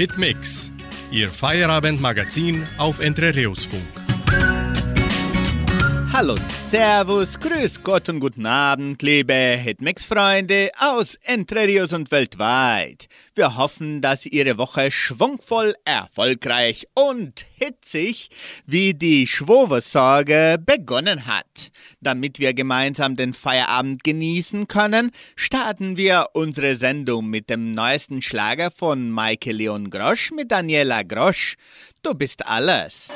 Hitmix, Ihr Feierabendmagazin auf Entre Rios Funk. Hallo, Servus, Grüß Gott und guten Abend, liebe Hitmix-Freunde aus Entre Rios und weltweit. Wir hoffen, dass Ihre Woche schwungvoll, erfolgreich und hitzig wie die Schwoversorge begonnen hat. Damit wir gemeinsam den Feierabend genießen können, starten wir unsere Sendung mit dem neuesten Schlager von Maike Leon Grosch mit Daniela Grosch. Du bist alles.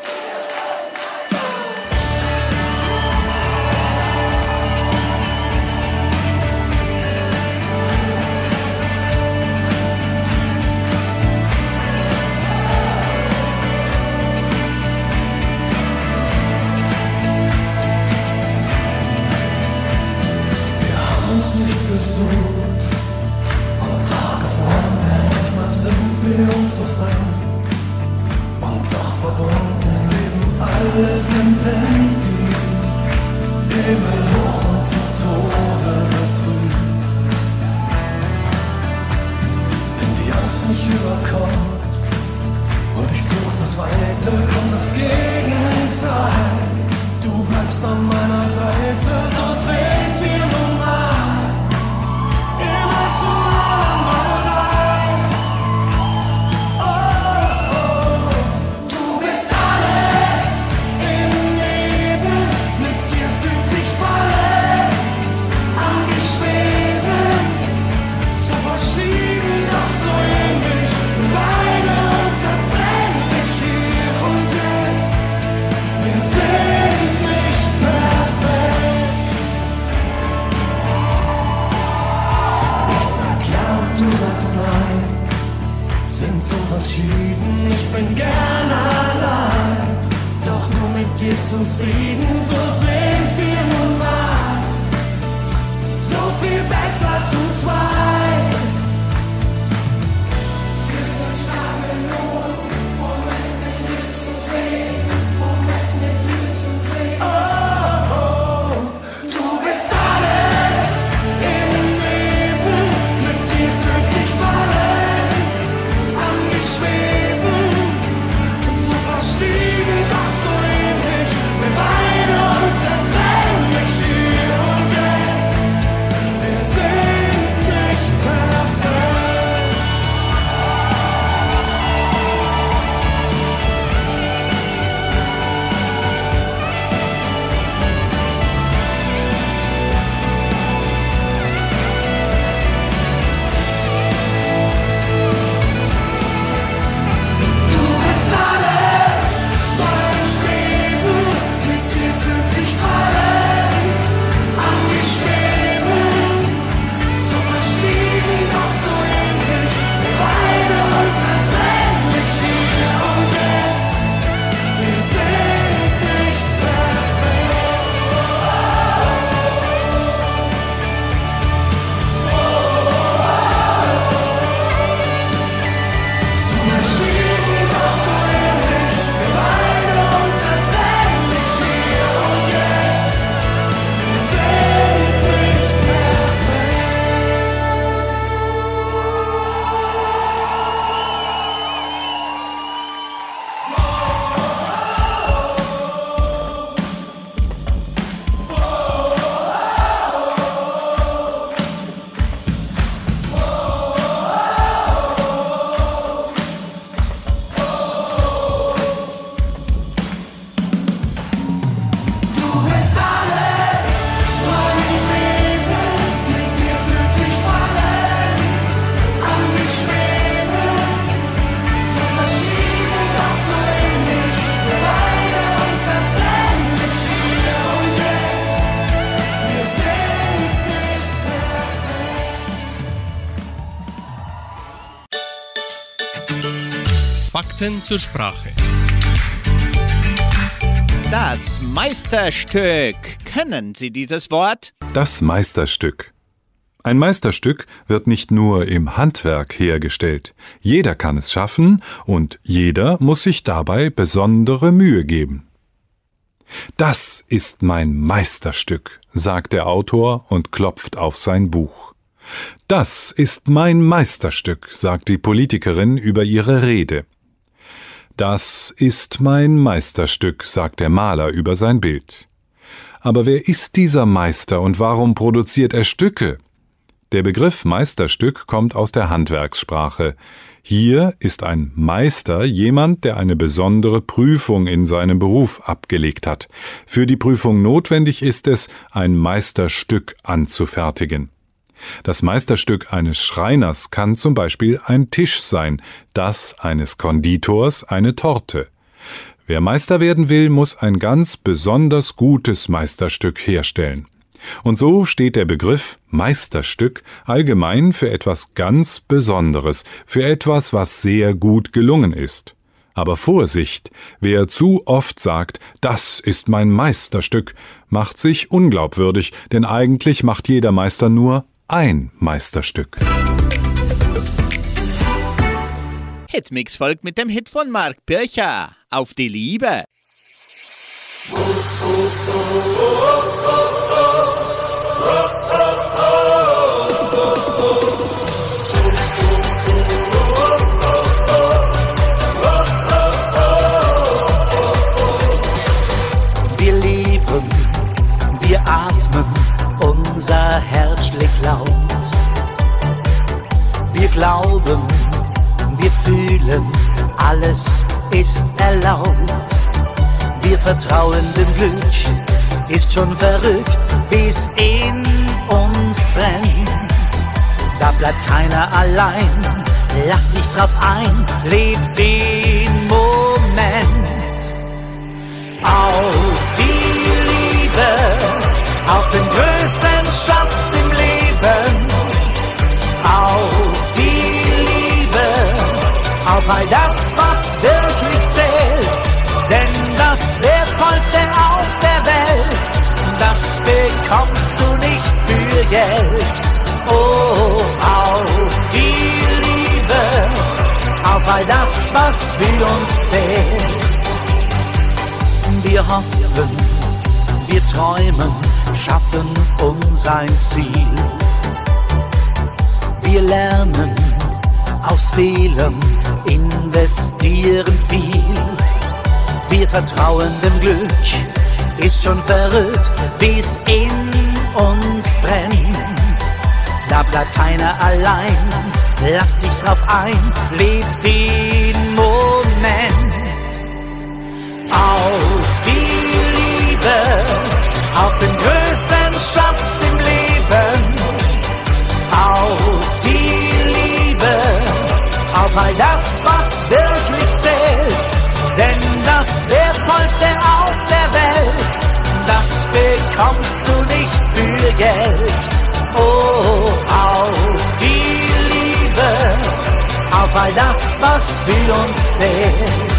Alles intensiv. Himmel hoch und zu Tode betrübt. Wenn die Angst mich überkommt und ich such das Weite, kommt das Gegenteil. Du bleibst an meiner Seite, Fakten zur Sprache. Das Meisterstück. Kennen Sie dieses Wort? Das Meisterstück. Ein Meisterstück wird nicht nur im Handwerk hergestellt. Jeder kann es schaffen und jeder muss sich dabei besondere Mühe geben. Das ist mein Meisterstück, sagt der Autor und klopft auf sein Buch. Das ist mein Meisterstück, sagt die Politikerin über ihre Rede. Das ist mein Meisterstück, sagt der Maler über sein Bild. Aber wer ist dieser Meister und warum produziert er Stücke? Der Begriff Meisterstück kommt aus der Handwerkssprache. Hier ist ein Meister jemand, der eine besondere Prüfung in seinem Beruf abgelegt hat. Für die Prüfung notwendig ist es, ein Meisterstück anzufertigen. Das Meisterstück eines Schreiners kann zum Beispiel ein Tisch sein, das eines Konditors eine Torte. Wer Meister werden will, muss ein ganz besonders gutes Meisterstück herstellen. Und so steht der Begriff Meisterstück allgemein für etwas ganz Besonderes, für etwas, was sehr gut gelungen ist. Aber Vorsicht, wer zu oft sagt, das ist mein Meisterstück, macht sich unglaubwürdig, denn eigentlich macht jeder Meister nur ein Meisterstück. Hitmix folgt mit dem Hit von Mark Pircher. Auf die Liebe. Wir leben, wir atmen, unser Herz schlägt laut. Wir glauben, wir fühlen, alles ist erlaubt. Wir vertrauen dem Glück, ist schon verrückt, wie's in uns brennt. Da bleibt keiner allein, lass dich drauf ein, leb den Moment. Auf die Liebe, auf den größten Schatz auf all das, was wirklich zählt. Denn das Wertvollste auf der Welt, das bekommst du nicht für Geld. Oh, auf die Liebe, auf all das, was für uns zählt. Wir hoffen, wir träumen, schaffen uns ein Ziel. Wir lernen aus Fehlern, investieren viel. Wir vertrauen dem Glück, ist schon verrückt, wie's in uns brennt. Da bleibt keiner allein, lass dich drauf ein, leb den Moment. Auf die Liebe, auf den größten Schatz im Leben. Auf auf all das, was wirklich zählt. Denn das Wertvollste auf der Welt, das bekommst du nicht für Geld. Oh, auf die Liebe, auf all das, was für uns zählt.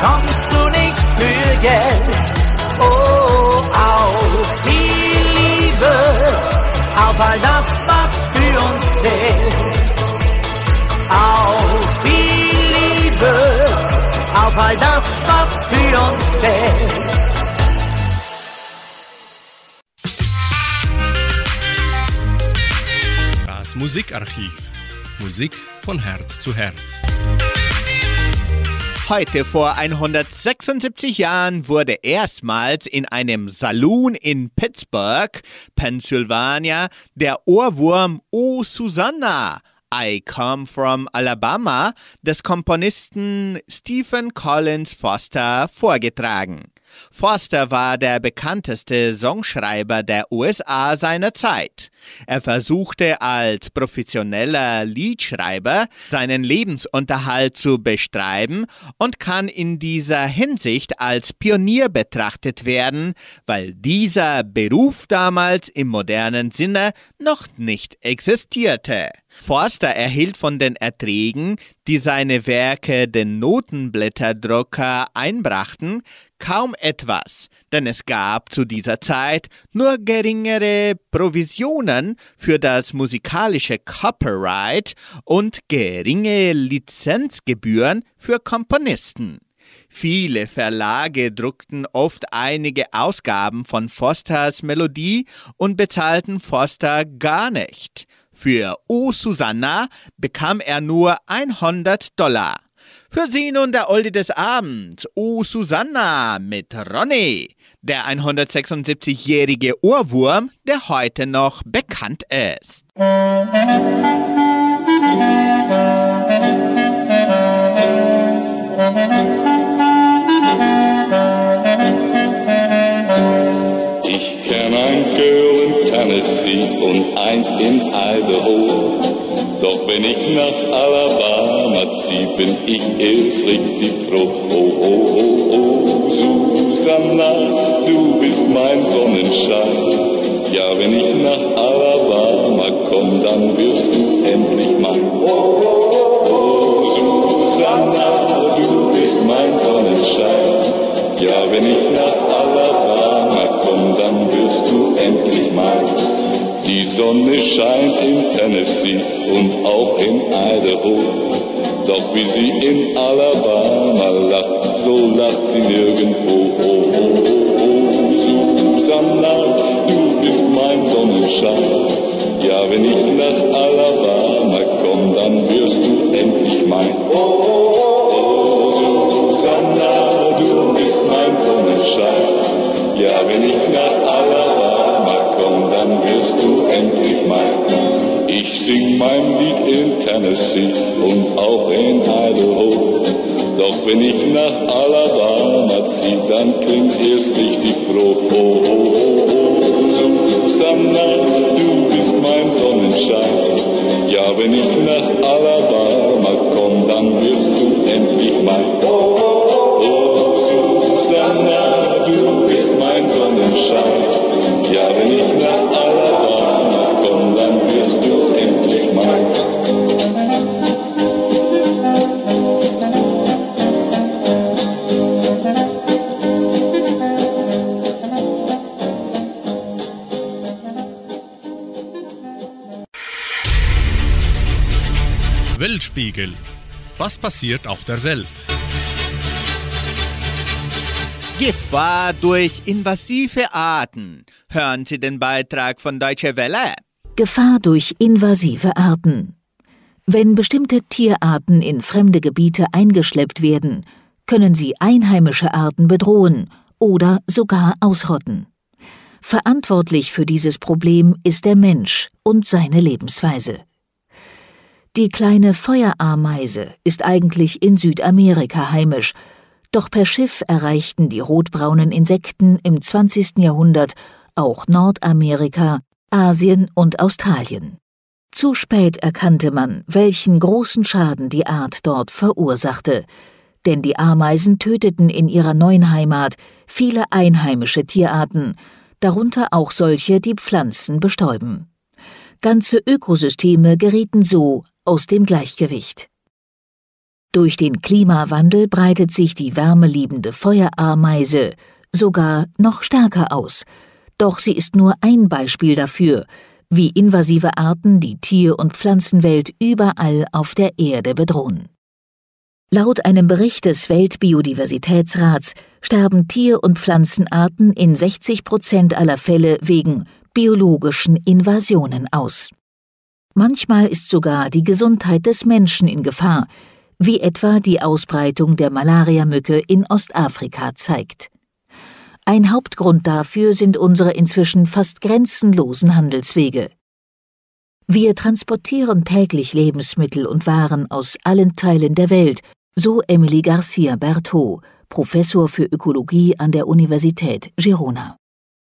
Das bekommst du nicht für Geld. Oh, auf die Liebe, auf all das, was für uns zählt auf die Liebe, auf all das, was für uns zählt. Das Musikarchiv. Musik von Herz zu Herz. Heute vor 176 Jahren wurde erstmals in einem Saloon in Pittsburgh, Pennsylvania, der Ohrwurm O Susanna I Come from Alabama des Komponisten Stephen Collins Foster vorgetragen. Foster war der bekannteste Songschreiber der USA seiner Zeit. Er versuchte als professioneller Liedschreiber seinen Lebensunterhalt zu bestreiben und kann in dieser Hinsicht als Pionier betrachtet werden, weil dieser Beruf damals im modernen Sinne noch nicht existierte. Forster erhielt von den Erträgen, die seine Werke den Notenblätterdrucker einbrachten, kaum etwas, denn es gab zu dieser Zeit nur geringere Provisionen für das musikalische Copyright und geringe Lizenzgebühren für Komponisten. Viele Verlage druckten oft einige Ausgaben von Fosters Melodie und bezahlten Foster gar nicht. Für O Susanna bekam er nur 100 Dollar. Für Sie nun der Oldi des Abends, O Susanna mit Ronny, der 176-jährige Ohrwurm, der heute noch bekannt ist. Ich kenn ein Girl in Tennessee und eins in Idaho. Doch wenn ich nach Alabama zieh, bin ich erst richtig froh. Oh, oh, oh, oh, Susanna, du bist mein Sonnenschein. Ja, wenn ich passiert auf der Welt? Gefahr durch invasive Arten. Hören Sie den Beitrag von Deutsche Welle. Gefahr durch invasive Arten. Wenn bestimmte Tierarten in fremde Gebiete eingeschleppt werden, können sie einheimische Arten bedrohen oder sogar ausrotten. Verantwortlich für dieses Problem ist der Mensch und seine Lebensweise. Die kleine Feuerameise ist eigentlich in Südamerika heimisch, doch per Schiff erreichten die rotbraunen Insekten im 20. Jahrhundert auch Nordamerika, Asien und Australien. Zu spät erkannte man, welchen großen Schaden die Art dort verursachte, denn die Ameisen töteten in ihrer neuen Heimat viele einheimische Tierarten, darunter auch solche, die Pflanzen bestäuben. Ganze Ökosysteme gerieten so aus dem Gleichgewicht. Durch den Klimawandel breitet sich die wärmeliebende Feuerameise sogar noch stärker aus, doch sie ist nur ein Beispiel dafür, wie invasive Arten die Tier- und Pflanzenwelt überall auf der Erde bedrohen. Laut einem Bericht des Weltbiodiversitätsrats sterben Tier- und Pflanzenarten in 60 Prozent aller Fälle wegen biologischen Invasionen aus. Manchmal ist sogar die Gesundheit des Menschen in Gefahr, wie etwa die Ausbreitung der Malariamücke in Ostafrika zeigt. Ein Hauptgrund dafür sind unsere inzwischen fast grenzenlosen Handelswege. Wir transportieren täglich Lebensmittel und Waren aus allen Teilen der Welt, so Emily Garcia Berthaud, Professor für Ökologie an der Universität Girona.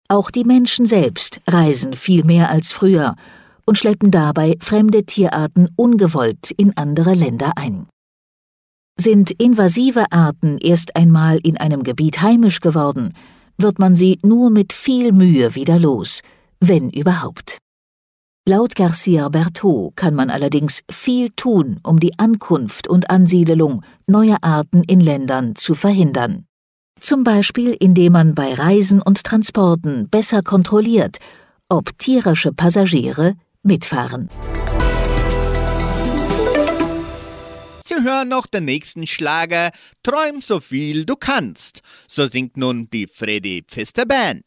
Auch die Menschen selbst reisen viel mehr als früher und schleppen dabei fremde Tierarten ungewollt in andere Länder ein. Sind invasive Arten erst einmal in einem Gebiet heimisch geworden, wird man sie nur mit viel Mühe wieder los, wenn überhaupt. Laut Garcia Berthaud kann man allerdings viel tun, um die Ankunft und Ansiedelung neuer Arten in Ländern zu verhindern. Zum Beispiel indem man bei Reisen und Transporten besser kontrolliert, ob tierische Passagiere mitfahren. Sie hören noch den nächsten Schlager Träum so viel du kannst. So singt nun die Freddy Pfister Band.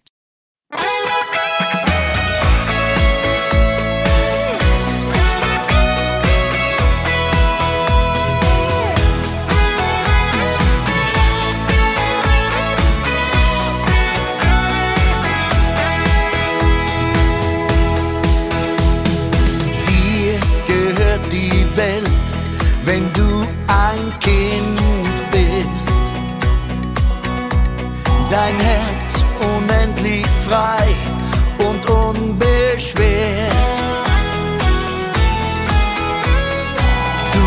Wenn du ein Kind bist. Dein Herz unendlich frei und unbeschwert. Du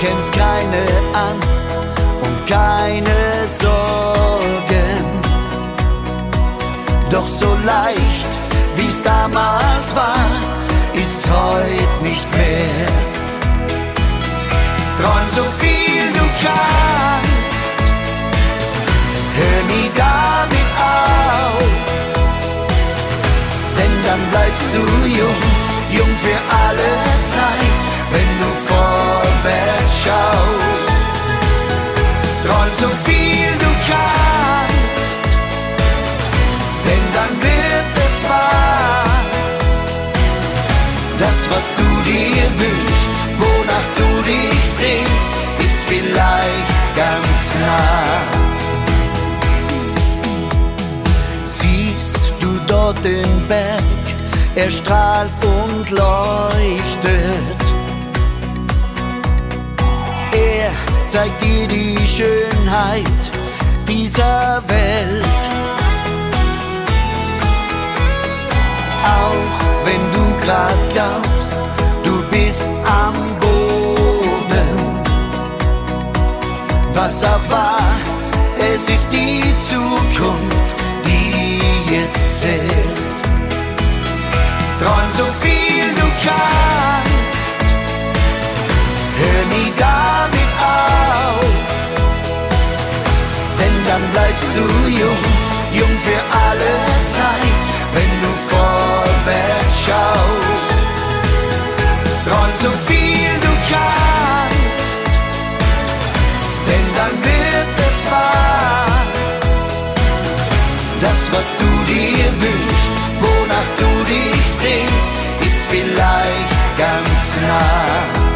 kennst keine Angst und keine Sorgen. Doch so leicht, wie's damals war, ist heute nicht mehr. Träum so viel du kannst, hör nie damit auf, denn dann bleibst du jung, jung für alle Zeit, wenn du vorwärts schaust. Träum so viel du kannst, denn dann wird es wahr. Das, was du dir wünschst, wonach du dich sehnst, ist vielleicht ganz nah. Siehst du dort den Berg, er strahlt und leuchtet. Er zeigt dir die Schönheit dieser Welt. Auch wenn du grad glaubst, du bist am Was auch war, es ist die Zukunft, die jetzt zählt. Träum so viel du kannst, hör nie damit auf, denn dann bleibst du jung, jung für alle Zeit, wenn du vorwärts schaust. Träum so viel dann wird es wahr. Das, was du dir wünschst, wonach du dich sehnst, ist vielleicht ganz nah.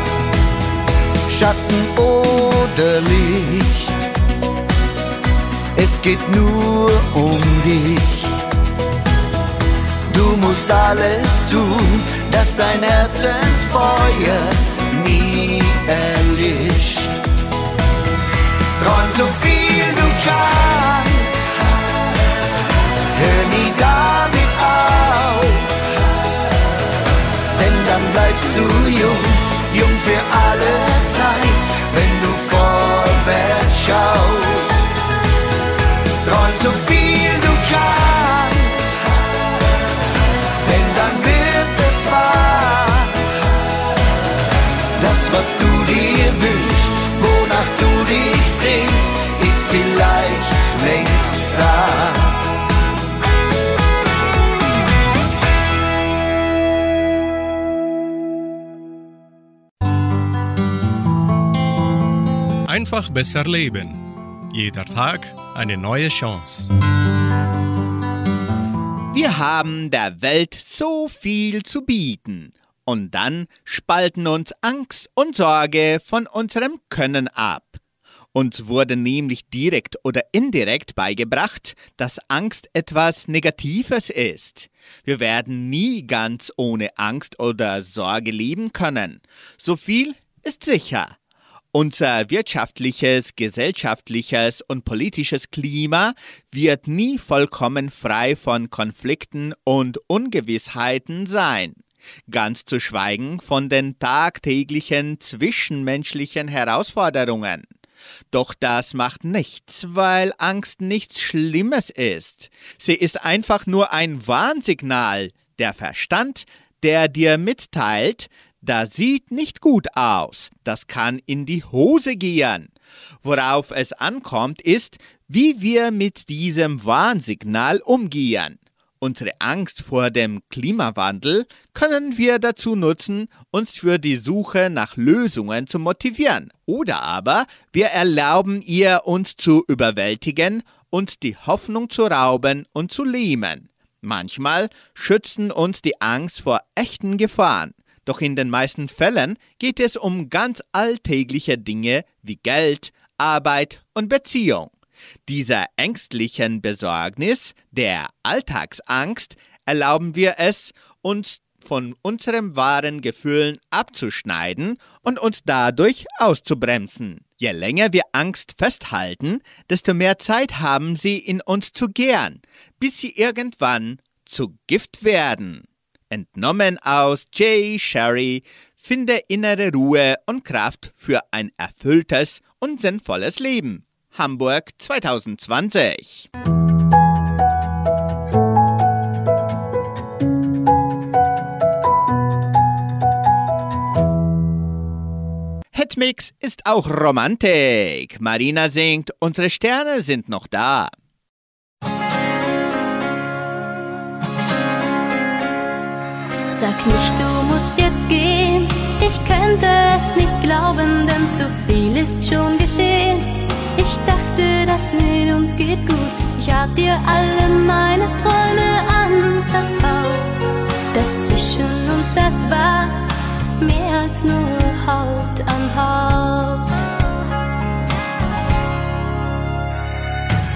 Schatten oder Licht, es geht nur um dich. Du musst alles tun, dass dein Herzensfeuer nie erlischt. Träum so viel du kannst, hör nie damit auf, denn dann bleibst du jung, jung für alle Zeit, wenn du vorwärts schaust. Träum so viel du kannst, denn dann wird es wahr. Das, was Einfach besser leben. Jeder Tag eine neue Chance. Wir haben der Welt so viel zu bieten. Und dann spalten uns Angst und Sorge von unserem Können ab. Uns wurde nämlich direkt oder indirekt beigebracht, dass Angst etwas Negatives ist. Wir werden nie ganz ohne Angst oder Sorge leben können. So viel ist sicher. Unser wirtschaftliches, gesellschaftliches und politisches Klima wird nie vollkommen frei von Konflikten und Ungewissheiten sein, ganz zu schweigen von den tagtäglichen zwischenmenschlichen Herausforderungen. Doch das macht nichts, weil Angst nichts Schlimmes ist. Sie ist einfach nur ein Warnsignal, der Verstand, der dir mitteilt, das sieht nicht gut aus, das kann in die Hose gehen. Worauf es ankommt, ist, wie wir mit diesem Warnsignal umgehen. Unsere Angst vor dem Klimawandel können wir dazu nutzen, uns für die Suche nach Lösungen zu motivieren. Oder aber wir erlauben ihr, uns zu überwältigen, uns die Hoffnung zu rauben und zu lähmen. Manchmal schützen uns die Angst vor echten Gefahren. Doch in den meisten Fällen geht es um ganz alltägliche Dinge wie Geld, Arbeit und Beziehung. Dieser ängstlichen Besorgnis, der Alltagsangst, erlauben wir es, uns von unseren wahren Gefühlen abzuschneiden und uns dadurch auszubremsen. Je länger wir Angst festhalten, desto mehr Zeit haben sie in uns zu gären, bis sie irgendwann zu Gift werden. Entnommen aus J. Sherry, finde innere Ruhe und Kraft für ein erfülltes und sinnvolles Leben. Hamburg 2020. Hitmix ist auch Romantik. Marina singt, unsere Sterne sind noch da. Sag nicht, du musst jetzt gehen. Ich könnte es nicht glauben, denn zu viel ist schon geschehen. Ich dachte, das mit uns geht gut. Ich hab dir alle meine Träume anvertraut. Das zwischen uns, das war mehr als nur Haut an Haut.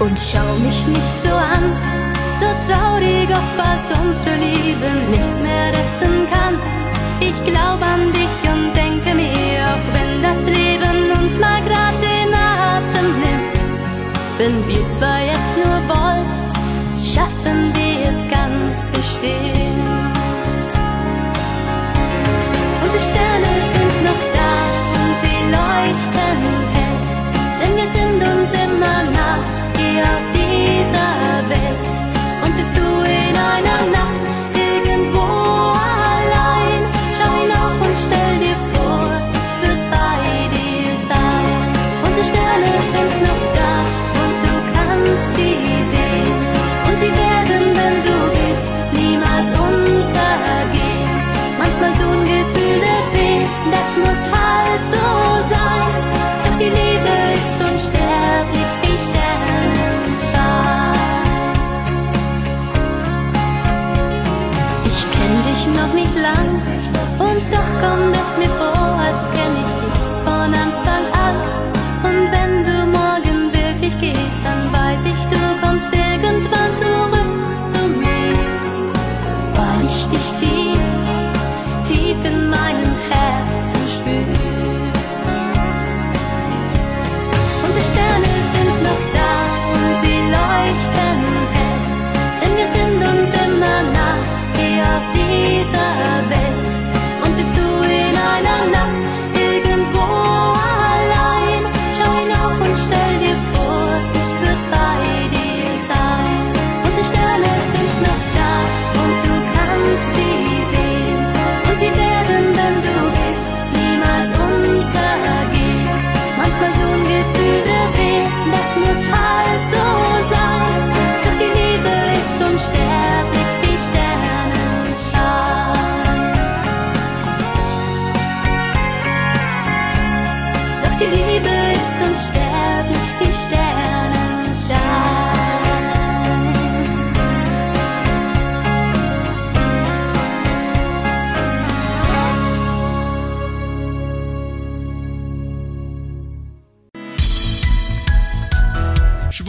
Und schau mich nicht so an so traurig, ob als unsere Liebe nichts mehr retten kann. Ich glaub an dich und denke mir, auch wenn das Leben uns mal grad den Atem nimmt, wenn wir zwei es nur wollen, schaffen wir es ganz bestimmt. Unsere Sterne sind noch da und sie leuchten hell, denn wir sind uns immer nah hier auf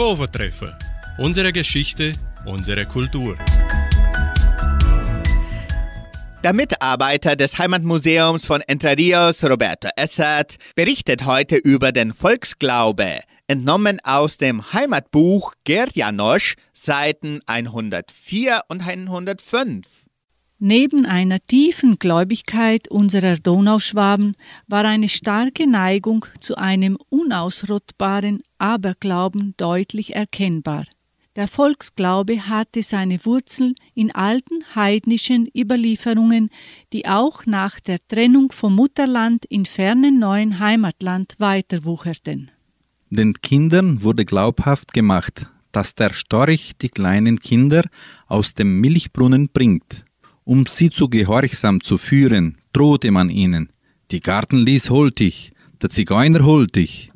Schwovertreffer. Unsere Geschichte, unsere Kultur. Der Mitarbeiter des Heimatmuseums von Entre Rios, Roberto Essert, berichtet heute über den Volksglaube, entnommen aus dem Heimatbuch Gerjanosch, Seiten 104 und 105. Neben einer tiefen Gläubigkeit unserer Donauschwaben war eine starke Neigung zu einem unausrottbaren Aberglauben deutlich erkennbar. Der Volksglaube hatte seine Wurzeln in alten heidnischen Überlieferungen, die auch nach der Trennung vom Mutterland in fernen neuen Heimatland weiterwucherten. Den Kindern wurde glaubhaft gemacht, dass der Storch die kleinen Kinder aus dem Milchbrunnen bringt. Um sie zu Gehorsam zu führen, drohte man ihnen. Die Gartenlies holt dich, der Zigeuner holt dich.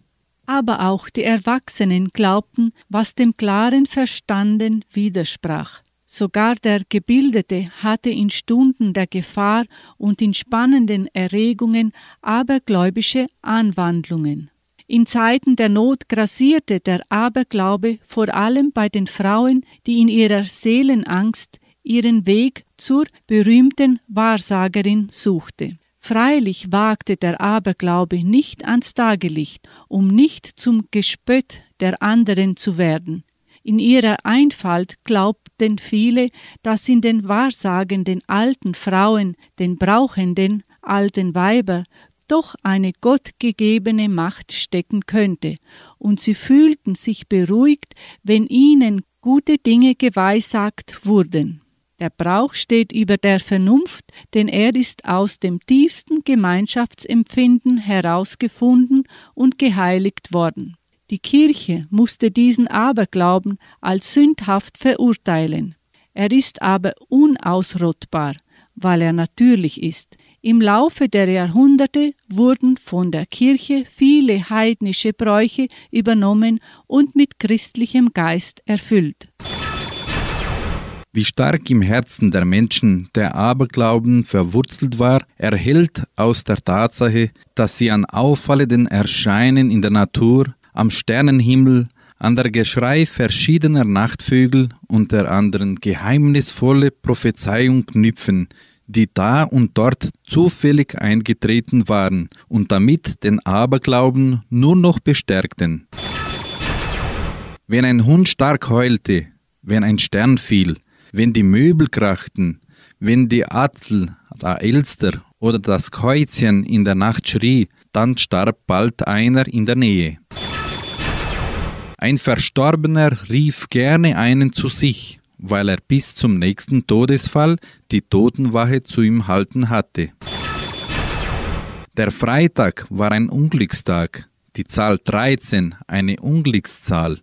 Aber auch die Erwachsenen glaubten, was dem klaren Verstanden widersprach. Sogar der Gebildete hatte in Stunden der Gefahr und in spannenden Erregungen abergläubische Anwandlungen. In Zeiten der Not grassierte der Aberglaube vor allem bei den Frauen, die in ihrer Seelenangst ihren Weg zur berühmten Wahrsagerin suchte. Freilich wagte der Aberglaube nicht ans Tagelicht, um nicht zum Gespött der anderen zu werden. In ihrer Einfalt glaubten viele, dass in den wahrsagenden alten Frauen, den brauchenden alten Weiber, doch eine gottgegebene Macht stecken könnte, und sie fühlten sich beruhigt, wenn ihnen gute Dinge geweissagt wurden. Der Brauch steht über der Vernunft, denn er ist aus dem tiefsten Gemeinschaftsempfinden herausgefunden und geheiligt worden. Die Kirche musste diesen Aberglauben als sündhaft verurteilen. Er ist aber unausrottbar, weil er natürlich ist. Im Laufe der Jahrhunderte wurden von der Kirche viele heidnische Bräuche übernommen und mit christlichem Geist erfüllt. Wie stark im Herzen der Menschen der Aberglauben verwurzelt war, erhellt aus der Tatsache, dass sie an auffallenden Erscheinen in der Natur, am Sternenhimmel, an der Geschrei verschiedener Nachtvögel und der anderen geheimnisvolle Prophezeiung knüpfen, die da und dort zufällig eingetreten waren und damit den Aberglauben nur noch bestärkten. Wenn ein Hund stark heulte, wenn ein Stern fiel, wenn die Möbel krachten, wenn die Attel, der Elster oder das Käuzchen in der Nacht schrie, dann starb bald einer in der Nähe. Ein Verstorbener rief gerne einen zu sich, weil er bis zum nächsten Todesfall die Totenwache zu ihm halten hatte. Der Freitag war ein Unglückstag, die Zahl 13 eine Unglückszahl.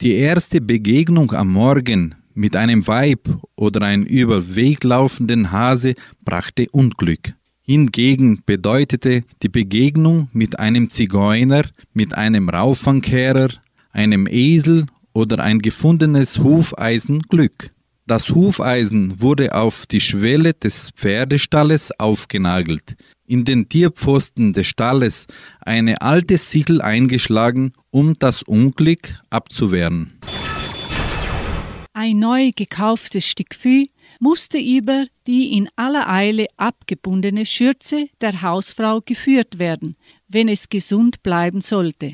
Die erste Begegnung am Morgen mit einem Weib oder einem über Weg laufenden Hase brachte Unglück. Hingegen bedeutete die Begegnung mit einem Zigeuner, mit einem Raufankehrer, einem Esel oder ein gefundenes Hufeisen Glück. Das Hufeisen wurde auf die Schwelle des Pferdestalles aufgenagelt, in den Tierpfosten des Stalles eine alte Sichel eingeschlagen, um das Unglück abzuwehren. Ein neu gekauftes Stück Vieh musste über die in aller Eile abgebundene Schürze der Hausfrau geführt werden, wenn es gesund bleiben sollte.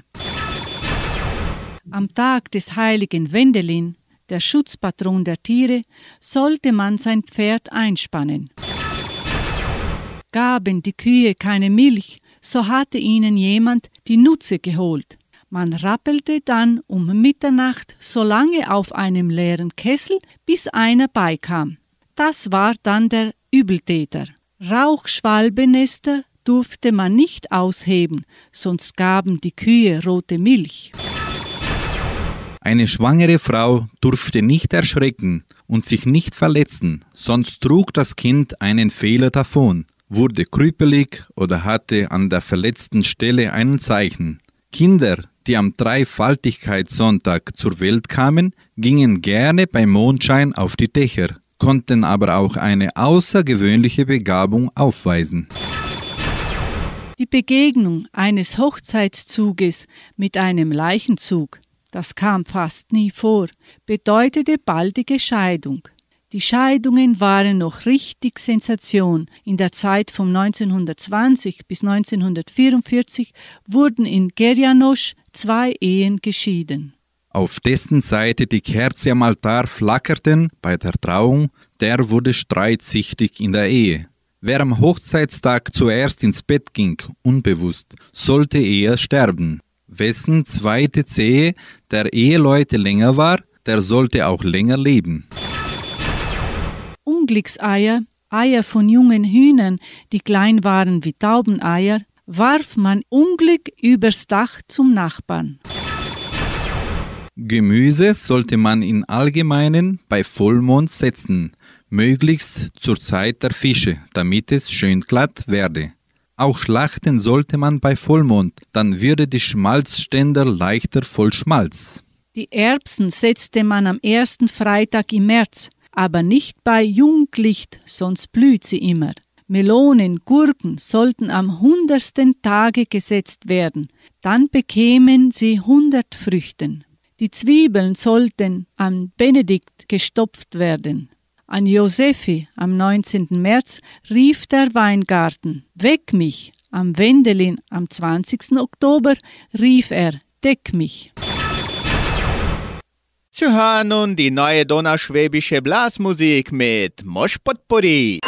Am Tag des heiligen Wendelin der Schutzpatron der Tiere, sollte man sein Pferd einspannen. Gaben die Kühe keine Milch, so hatte ihnen jemand die Nutze geholt. Man rappelte dann um Mitternacht so lange auf einem leeren Kessel, bis einer beikam. Das war dann der Übeltäter. Rauchschwalbenester durfte man nicht ausheben, sonst gaben die Kühe rote Milch. Eine schwangere Frau durfte nicht erschrecken und sich nicht verletzen, sonst trug das Kind einen Fehler davon, wurde krüppelig oder hatte an der verletzten Stelle ein Zeichen. Kinder, die am Dreifaltigkeitssonntag zur Welt kamen, gingen gerne bei Mondschein auf die Dächer, konnten aber auch eine außergewöhnliche Begabung aufweisen. Die Begegnung eines Hochzeitszuges mit einem Leichenzug das kam fast nie vor, bedeutete baldige Scheidung. Die Scheidungen waren noch richtig Sensation. In der Zeit von 1920 bis 1944 wurden in Gerjanosch zwei Ehen geschieden. Auf dessen Seite die Kerze am Altar flackerten bei der Trauung, der wurde streitsichtig in der Ehe. Wer am Hochzeitstag zuerst ins Bett ging, unbewusst, sollte eher sterben. Wessen zweite Zehe der Eheleute länger war, der sollte auch länger leben. Unglückseier, Eier von jungen Hühnern, die klein waren wie Taubeneier, warf man Unglück übers Dach zum Nachbarn. Gemüse sollte man in Allgemeinen bei Vollmond setzen, möglichst zur Zeit der Fische, damit es schön glatt werde. Auch schlachten sollte man bei Vollmond, dann würde die Schmalzständer leichter voll Schmalz. Die Erbsen setzte man am ersten Freitag im März, aber nicht bei Junglicht, sonst blüht sie immer. Melonen, Gurken sollten am hundertsten Tage gesetzt werden, dann bekämen sie hundert Früchten. Die Zwiebeln sollten am Benedikt gestopft werden. An Josephi am 19. März rief der Weingarten, Weck mich! Am Wendelin am 20. Oktober rief er, Deck mich! Sie hören nun die neue donauschwäbische Blasmusik mit Mosch Potpourri.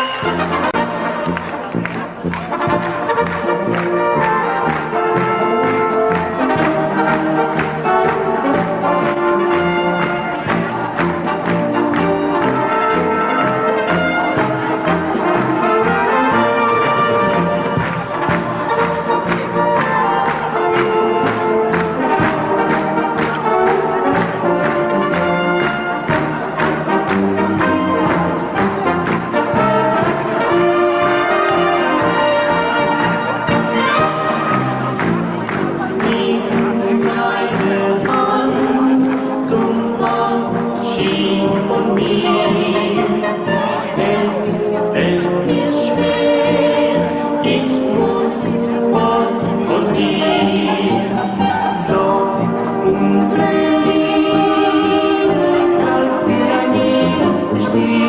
Nun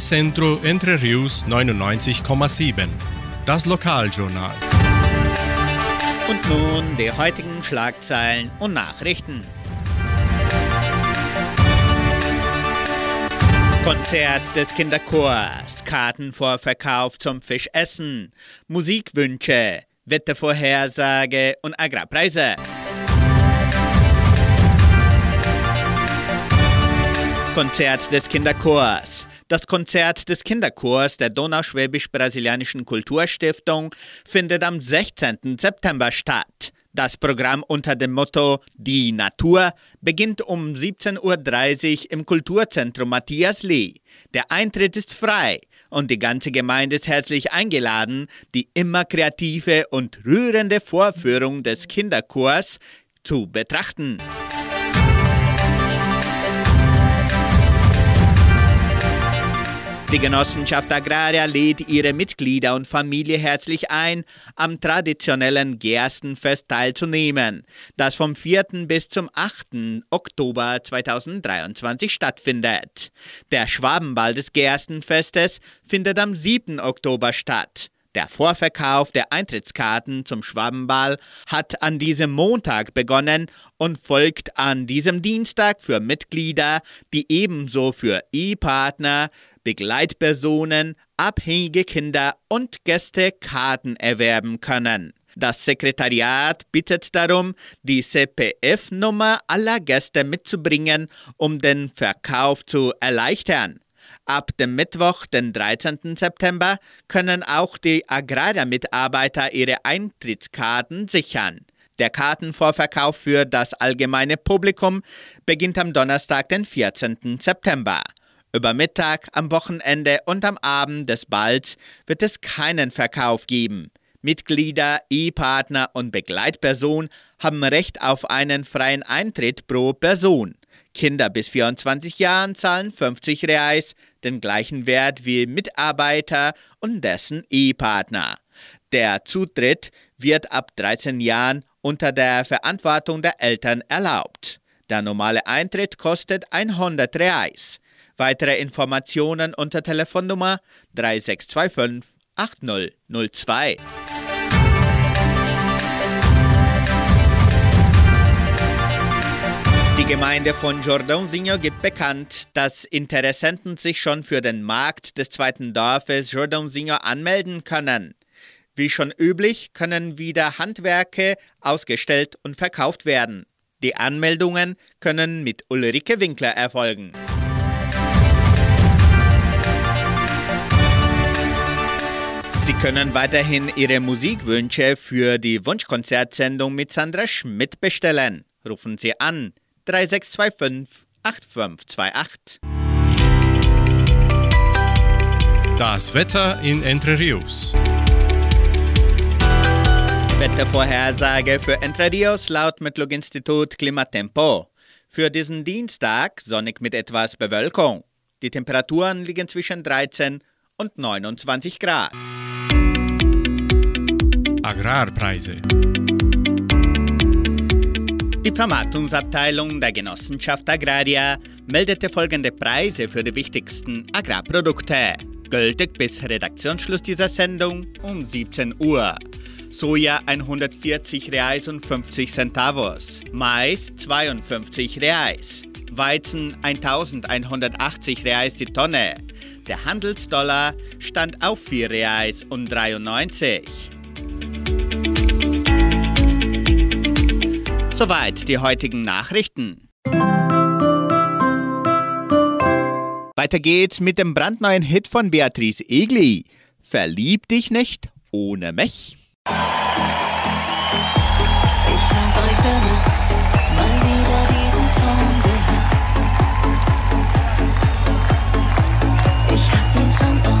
Unicentro Entre Rius 99,7. Das Lokaljournal. Und nun die heutigen Schlagzeilen und Nachrichten. Konzert des Kinderchors, Kartenvorverkauf zum Fischessen, Musikwünsche, Wettervorhersage und Agrarpreise. Konzert des Kinderchors. Das Konzert des Kinderchors der Donauschwäbisch-Brasilianischen Kulturstiftung findet am 16. September statt. Das Programm unter dem Motto Die Natur beginnt um 17.30 Uhr im Kulturzentrum Matthias Lee. Der Eintritt ist frei und die ganze Gemeinde ist herzlich eingeladen, die immer kreative und rührende Vorführung des Kinderchors zu betrachten. Die Genossenschaft Agraria lädt ihre Mitglieder und Familie herzlich ein, am traditionellen Gerstenfest teilzunehmen, das vom 4. bis zum 8. Oktober 2023 stattfindet. Der Schwabenball des Gerstenfestes findet am 7. Oktober statt. Der Vorverkauf der Eintrittskarten zum Schwabenball hat an diesem Montag begonnen und folgt an diesem Dienstag für Mitglieder, die ebenso für E-Partner, Begleitpersonen, abhängige Kinder und Gäste Karten erwerben können. Das Sekretariat bittet darum, die CPF-Nummer aller Gäste mitzubringen, um den Verkauf zu erleichtern. Ab dem Mittwoch, den 13. September, können auch die Agraria-Mitarbeiter ihre Eintrittskarten sichern. Der Kartenvorverkauf für das allgemeine Publikum beginnt am Donnerstag, den 14. September. Über Mittag, am Wochenende und am Abend des Balls wird es keinen Verkauf geben. Mitglieder, Ehepartner und Begleitperson haben Recht auf einen freien Eintritt pro Person. Kinder bis 24 Jahren zahlen 50 Reais, den gleichen Wert wie Mitarbeiter und dessen Ehepartner. Der Zutritt wird ab 13 Jahren unter der Verantwortung der Eltern erlaubt. Der normale Eintritt kostet 100 Reais. Weitere Informationen unter Telefonnummer 3625 8002. Die Gemeinde von Jordãozinho gibt bekannt, dass Interessenten sich schon für den Markt des zweiten Dorfes Jordãozinho anmelden können. Wie schon üblich können wieder Handwerke ausgestellt und verkauft werden. Die Anmeldungen können mit Ulrike Winkler erfolgen. Sie können weiterhin Ihre Musikwünsche für die Wunschkonzertsendung mit Sandra Schmidt bestellen. Rufen Sie an 3625 8528. Das Wetter in Entre Rios. Wettervorhersage für Entre Rios laut Metlog-Institut Klimatempo. Für diesen Dienstag sonnig mit etwas Bewölkung. Die Temperaturen liegen zwischen 13 und 29 Grad. Agrarpreise. Die Vermarktungsabteilung der Genossenschaft Agraria meldete folgende Preise für die wichtigsten Agrarprodukte. Gültig bis Redaktionsschluss dieser Sendung um 17 Uhr. Soja 140 Reais und 50 Centavos. Mais 52 Reais. Weizen 1180 Reais die Tonne. Der Handelsdollar stand auf 4 Reais und 93. Soweit die heutigen Nachrichten. Weiter geht's mit dem brandneuen Hit von Beatrice Egli. Verlieb dich nicht ohne mich. Ich Sáng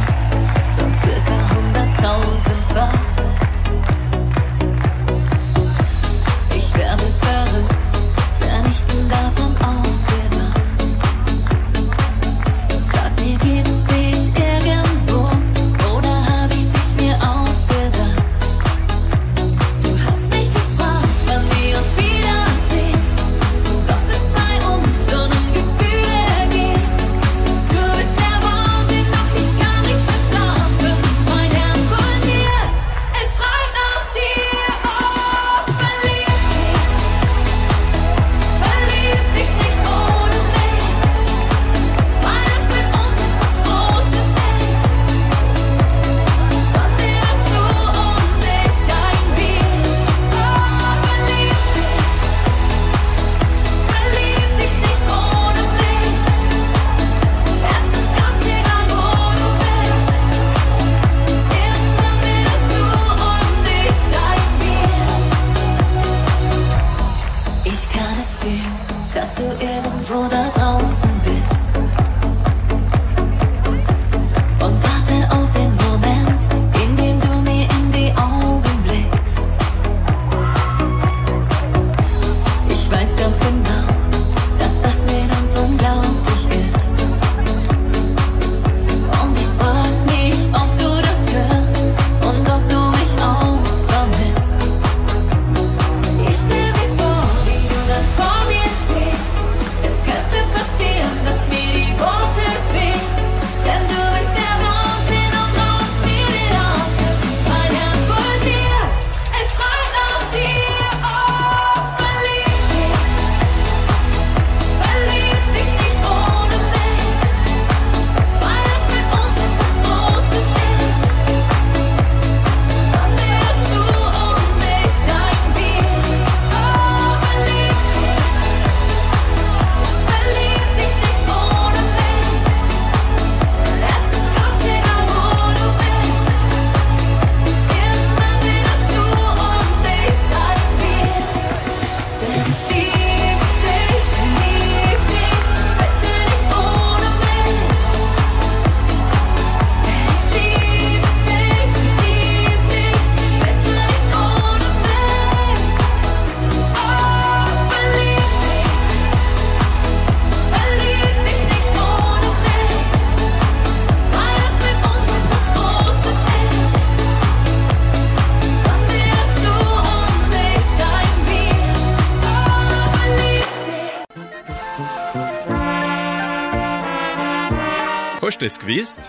Habt es gewusst?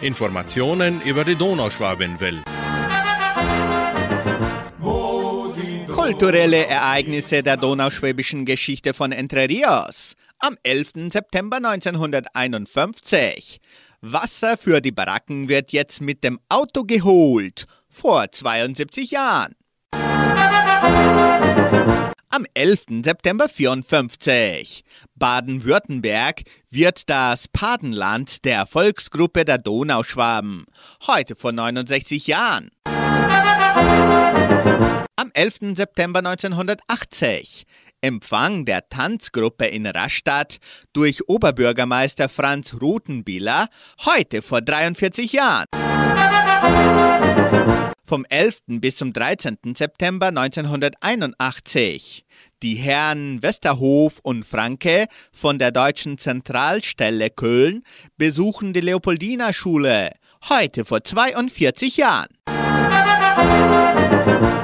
Informationen über die Donauschwabenwelle. Kulturelle Ereignisse der donauschwäbischen Geschichte von Entre Rios. Am 11. September 1951. Wasser für die Baracken wird jetzt mit dem Auto geholt. Vor 72 Jahren. Am 11. September 54. Baden-Württemberg wird das Patenland der Volksgruppe der Donauschwaben. Heute vor 69 Jahren. Am 11. September 1980. Empfang der Tanzgruppe in Rastatt durch Oberbürgermeister Franz Rothenbiller, heute vor 43 Jahren. Vom 11. bis zum 13. September 1981. Die Herren Westerhof und Franke von der Deutschen Zentralstelle Köln besuchen die Leopoldina-Schule, heute vor 42 Jahren.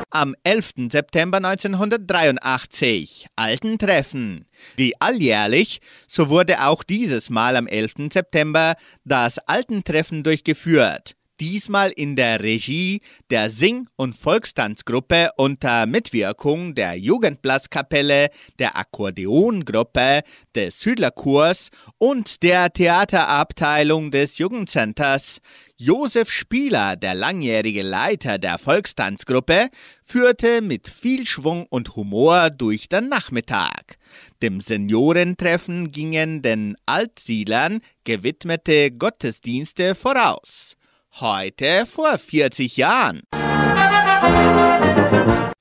Am 11. September 1983, Altentreffen. Wie alljährlich, so wurde auch dieses Mal am 11. September das Altentreffen durchgeführt. Diesmal in der Regie der Sing- und Volkstanzgruppe unter Mitwirkung der Jugendblaskapelle, der Akkordeongruppe, des Südlerchors und der Theaterabteilung des Jugendcenters. Josef Spieler, der langjährige Leiter der Volkstanzgruppe, führte mit viel Schwung und Humor durch den Nachmittag. Dem Seniorentreffen gingen den Altsiedlern gewidmete Gottesdienste voraus. Heute vor 40 Jahren.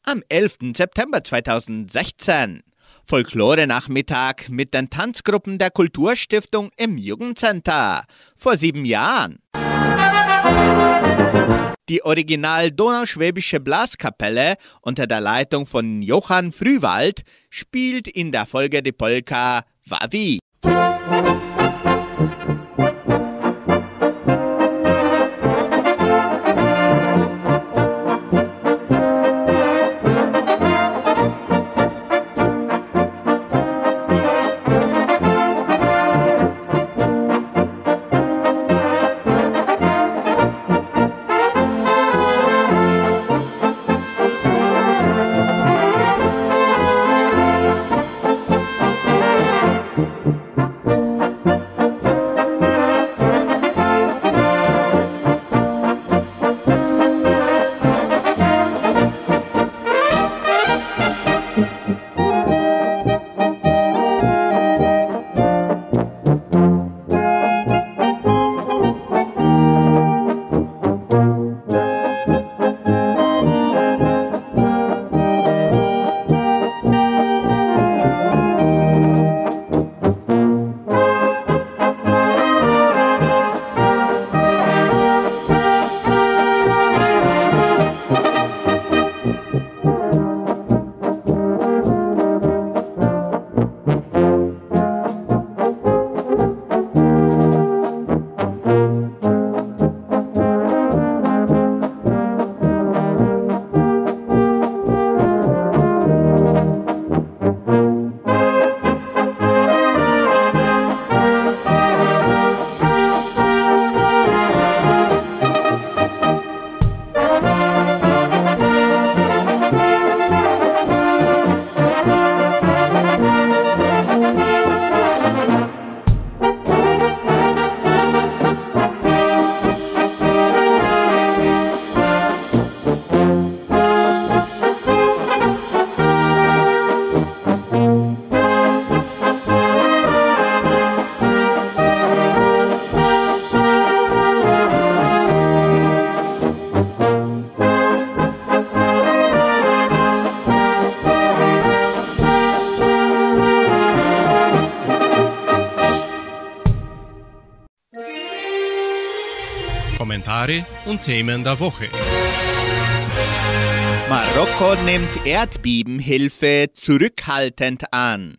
Am 11. September 2016. Folklore-Nachmittag mit den Tanzgruppen der Kulturstiftung im Jugendcenter. Vor sieben Jahren. Die Original Donauschwäbische Blaskapelle unter der Leitung von Johann Frühwald spielt in der Folge die Polka Wawi. Kommentare und Themen der Woche. Marokko nimmt Erdbebenhilfe zurückhaltend an.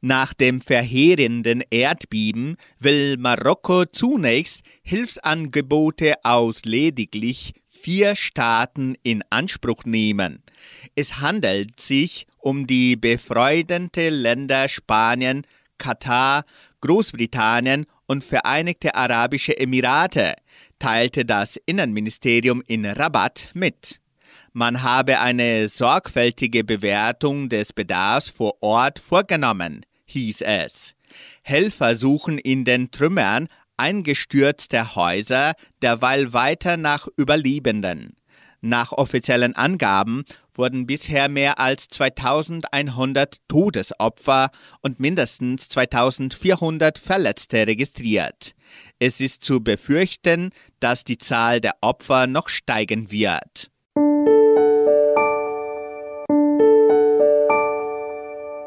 Nach dem verheerenden Erdbeben will Marokko zunächst Hilfsangebote aus lediglich vier Staaten in Anspruch nehmen. Es handelt sich um die befreundete Länder Spanien, Katar, Großbritannien und Vereinigte Arabische Emirate, teilte das Innenministerium in Rabat mit. Man habe eine sorgfältige Bewertung des Bedarfs vor Ort vorgenommen, hieß es. Helfer suchen in den Trümmern eingestürzter Häuser derweil weiter nach Überlebenden. Nach offiziellen Angaben wurden bisher mehr als 2100 Todesopfer und mindestens 2400 Verletzte registriert. Es ist zu befürchten, dass die Zahl der Opfer noch steigen wird.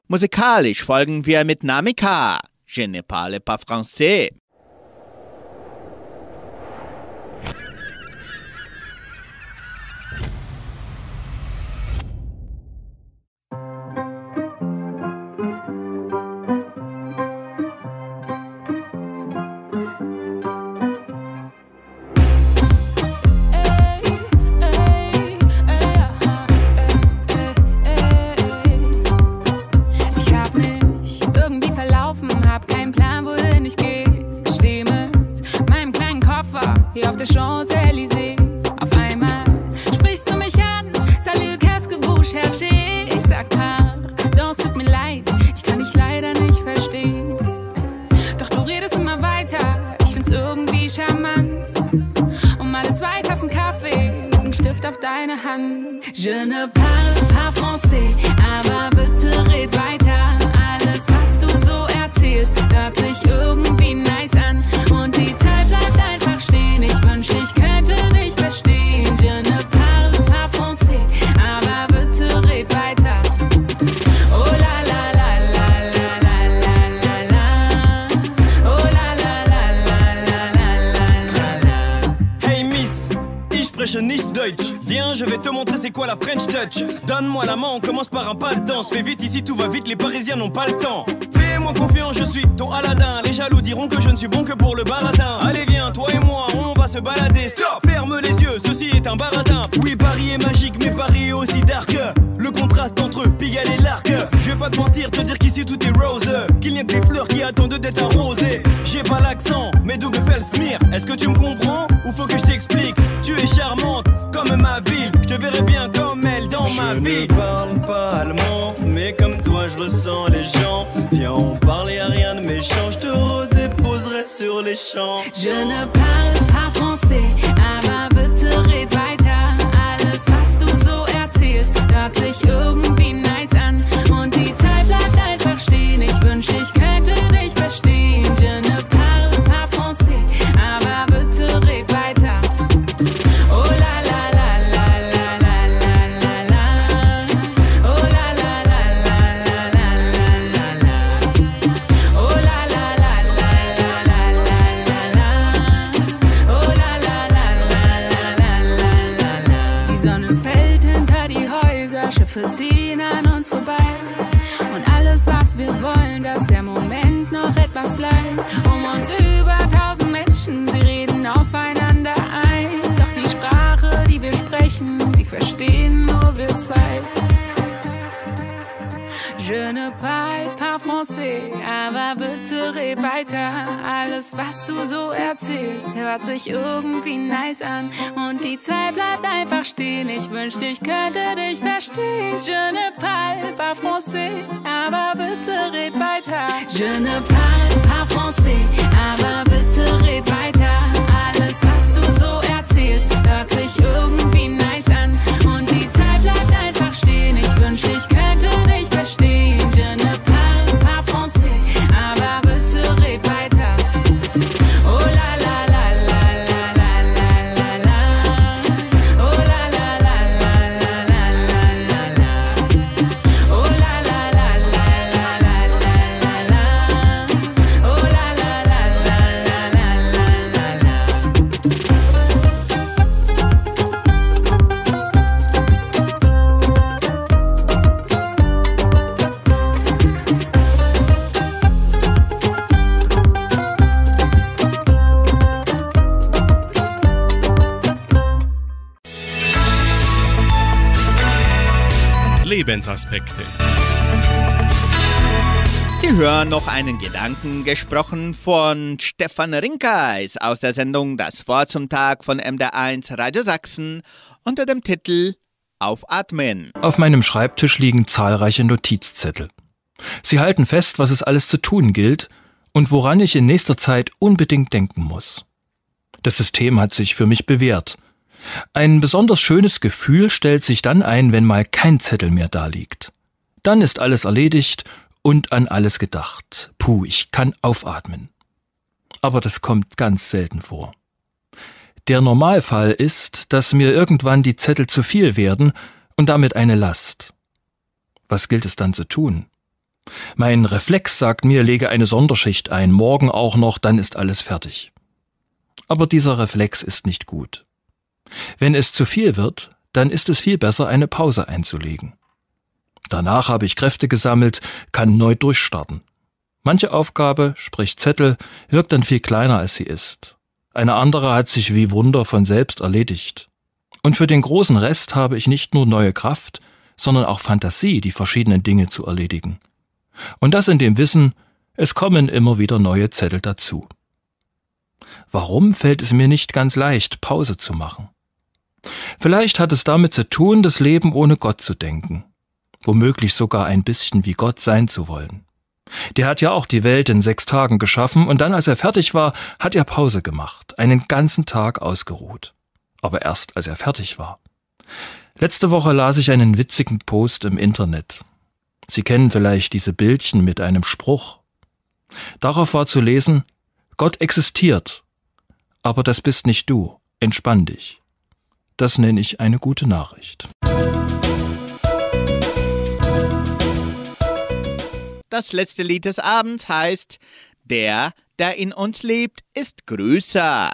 Musikalisch folgen wir mit Namika. Je ne parle pas français. Hier auf der Champs-Élysées. Auf einmal sprichst du mich an, salut, qu'est-ce que vous cherchez? Ich sag pardon, es tut mir leid, ich kann dich leider nicht verstehen. Doch du redest immer weiter, ich find's irgendwie charmant. Um alle zwei Tassen Kaffee mit einem Stift auf deine Hand. Je ne parle pas français, aber bitte red weiter. Alles, was du so erzählst, hört sich irgendwie vais te montrer c'est quoi la French Touch. Donne-moi la main, on commence par un pas de danse. Fais vite ici, tout va vite, les Parisiens n'ont pas le temps. Fais-moi confiance, je suis ton Aladdin. Les jaloux diront que je ne suis bon que pour le baratin. Allez, viens, toi et moi, on va se balader. Stop, ferme les yeux, ceci est un baratin. Oui, Paris est magique, mais Paris est aussi dark. Le contraste entre Pigalle et l'Arc. Je vais pas te mentir, te dire qu'ici tout est rose. Qu'il n'y a que des fleurs qui attendent d'être arrosées. J'ai pas l'accent, mais double Felsmir. Est-ce que tu me comprends? Ou faut que je t'explique? Tu es charmante comme ma ville. Je te verrai bien comme elle dans ma vie. Je ne parle pas allemand, mais comme toi je ressens les gens. Viens, on parle y a rien de méchant. Je te redéposerai sur les champs. Je ne parle pas français, aber bitte red weiter. Alles, was du so erzählst, hört sich irgendwie aber bitte red weiter. Alles, was du so erzählst, hört sich irgendwie nice an. Und die Zeit bleibt einfach stehen. Ich wünschte, ich könnte dich verstehen. Je ne parle pas français, aber bitte red weiter. Je ne parle pas français, aber bitte red weiter. Lebensaspekte. Sie hören noch einen Gedanken gesprochen von Stefan Rinkeis aus der Sendung Das Wort zum Tag von MDR1 Radio Sachsen unter dem Titel Aufatmen. Auf meinem Schreibtisch liegen zahlreiche Notizzettel. Sie halten fest, was es alles zu tun gilt und woran ich in nächster Zeit unbedingt denken muss. Das System hat sich für mich bewährt. Ein besonders schönes Gefühl stellt sich dann ein, wenn mal kein Zettel mehr da liegt. Dann ist alles erledigt und an alles gedacht. Puh, ich kann aufatmen. Aber das kommt ganz selten vor. Der Normalfall ist, dass mir irgendwann die Zettel zu viel werden und damit eine Last. Was gilt es dann zu tun? Mein Reflex sagt mir, lege eine Sonderschicht ein, morgen auch noch, dann ist alles fertig. Aber dieser Reflex ist nicht gut. Wenn es zu viel wird, dann ist es viel besser, eine Pause einzulegen. Danach habe ich Kräfte gesammelt, kann neu durchstarten. Manche Aufgabe, sprich Zettel, wirkt dann viel kleiner als sie ist. Eine andere hat sich wie Wunder von selbst erledigt. Und für den großen Rest habe ich nicht nur neue Kraft, sondern auch Fantasie, die verschiedenen Dinge zu erledigen. Und das in dem Wissen, es kommen immer wieder neue Zettel dazu. Warum fällt es mir nicht ganz leicht, Pause zu machen? Vielleicht hat es damit zu tun, das Leben ohne Gott zu denken womöglich sogar ein bisschen wie Gott sein zu wollen. Der hat ja auch die Welt in sechs Tagen geschaffen und dann, als er fertig war, hat er Pause gemacht, einen ganzen Tag ausgeruht. Aber erst, als er fertig war. Letzte Woche las ich einen witzigen Post im Internet. Sie kennen vielleicht diese Bildchen mit einem Spruch. Darauf war zu lesen, Gott existiert, aber das bist nicht du, entspann dich. Das nenne ich eine gute Nachricht. Das letzte Lied des Abends heißt Der, der in uns lebt, ist größer.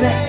Der, der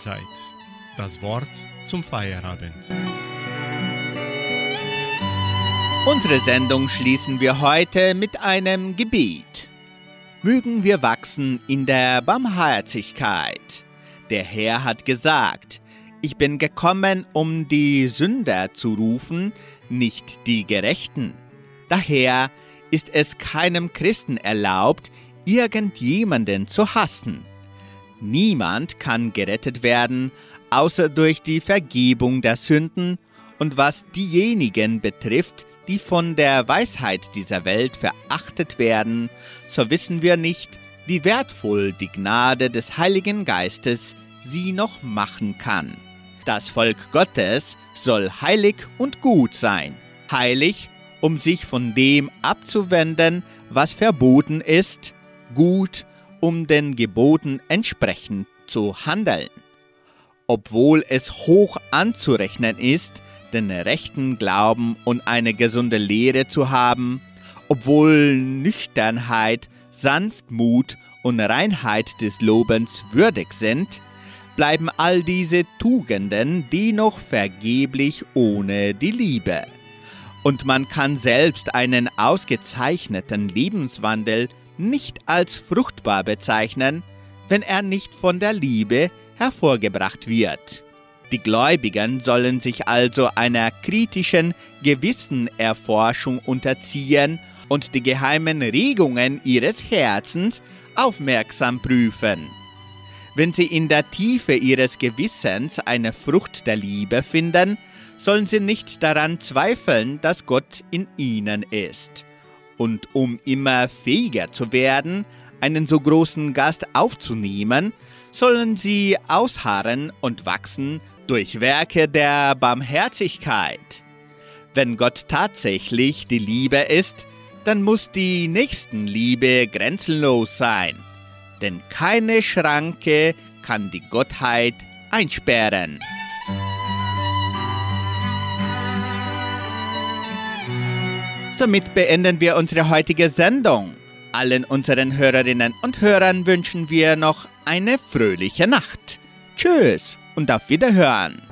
Sternzeit. Das Wort zum Feierabend. Unsere Sendung schließen wir heute mit einem Gebet. Mögen wir wachsen in der Barmherzigkeit. Der Herr hat gesagt, ich bin gekommen, um die Sünder zu rufen, nicht die Gerechten. Daher ist es keinem Christen erlaubt, irgendjemanden zu hassen. Niemand kann gerettet werden, außer durch die Vergebung der Sünden und was diejenigen betrifft, die von der Weisheit dieser Welt verachtet werden, so wissen wir nicht, wie wertvoll die Gnade des Heiligen Geistes sie noch machen kann. Das Volk Gottes soll heilig und gut sein, heilig, um sich von dem abzuwenden, was verboten ist, gut, um den Geboten entsprechend zu handeln. Obwohl es hoch anzurechnen ist, den rechten Glauben und eine gesunde Lehre zu haben, obwohl Nüchternheit, Sanftmut und Reinheit des Lobens würdig sind, bleiben all diese Tugenden dennoch vergeblich ohne die Liebe. Und man kann selbst einen ausgezeichneten Lebenswandel nicht als fruchtbar bezeichnen, wenn er nicht von der Liebe hervorgebracht wird. Die Gläubigen sollen sich also einer kritischen Gewissenerforschung unterziehen und die geheimen Regungen ihres Herzens aufmerksam prüfen. Wenn sie in der Tiefe ihres Gewissens eine Frucht der Liebe finden, sollen sie nicht daran zweifeln, dass Gott in ihnen ist. Und um immer fähiger zu werden, einen so großen Gast aufzunehmen, sollen sie ausharren und wachsen durch Werke der Barmherzigkeit. Wenn Gott tatsächlich die Liebe ist, dann muss die Nächstenliebe grenzenlos sein, denn keine Schranke kann die Gottheit einsperren. Somit beenden wir unsere heutige Sendung. Allen unseren Hörerinnen und Hörern wünschen wir noch eine fröhliche Nacht. Tschüss und auf Wiederhören.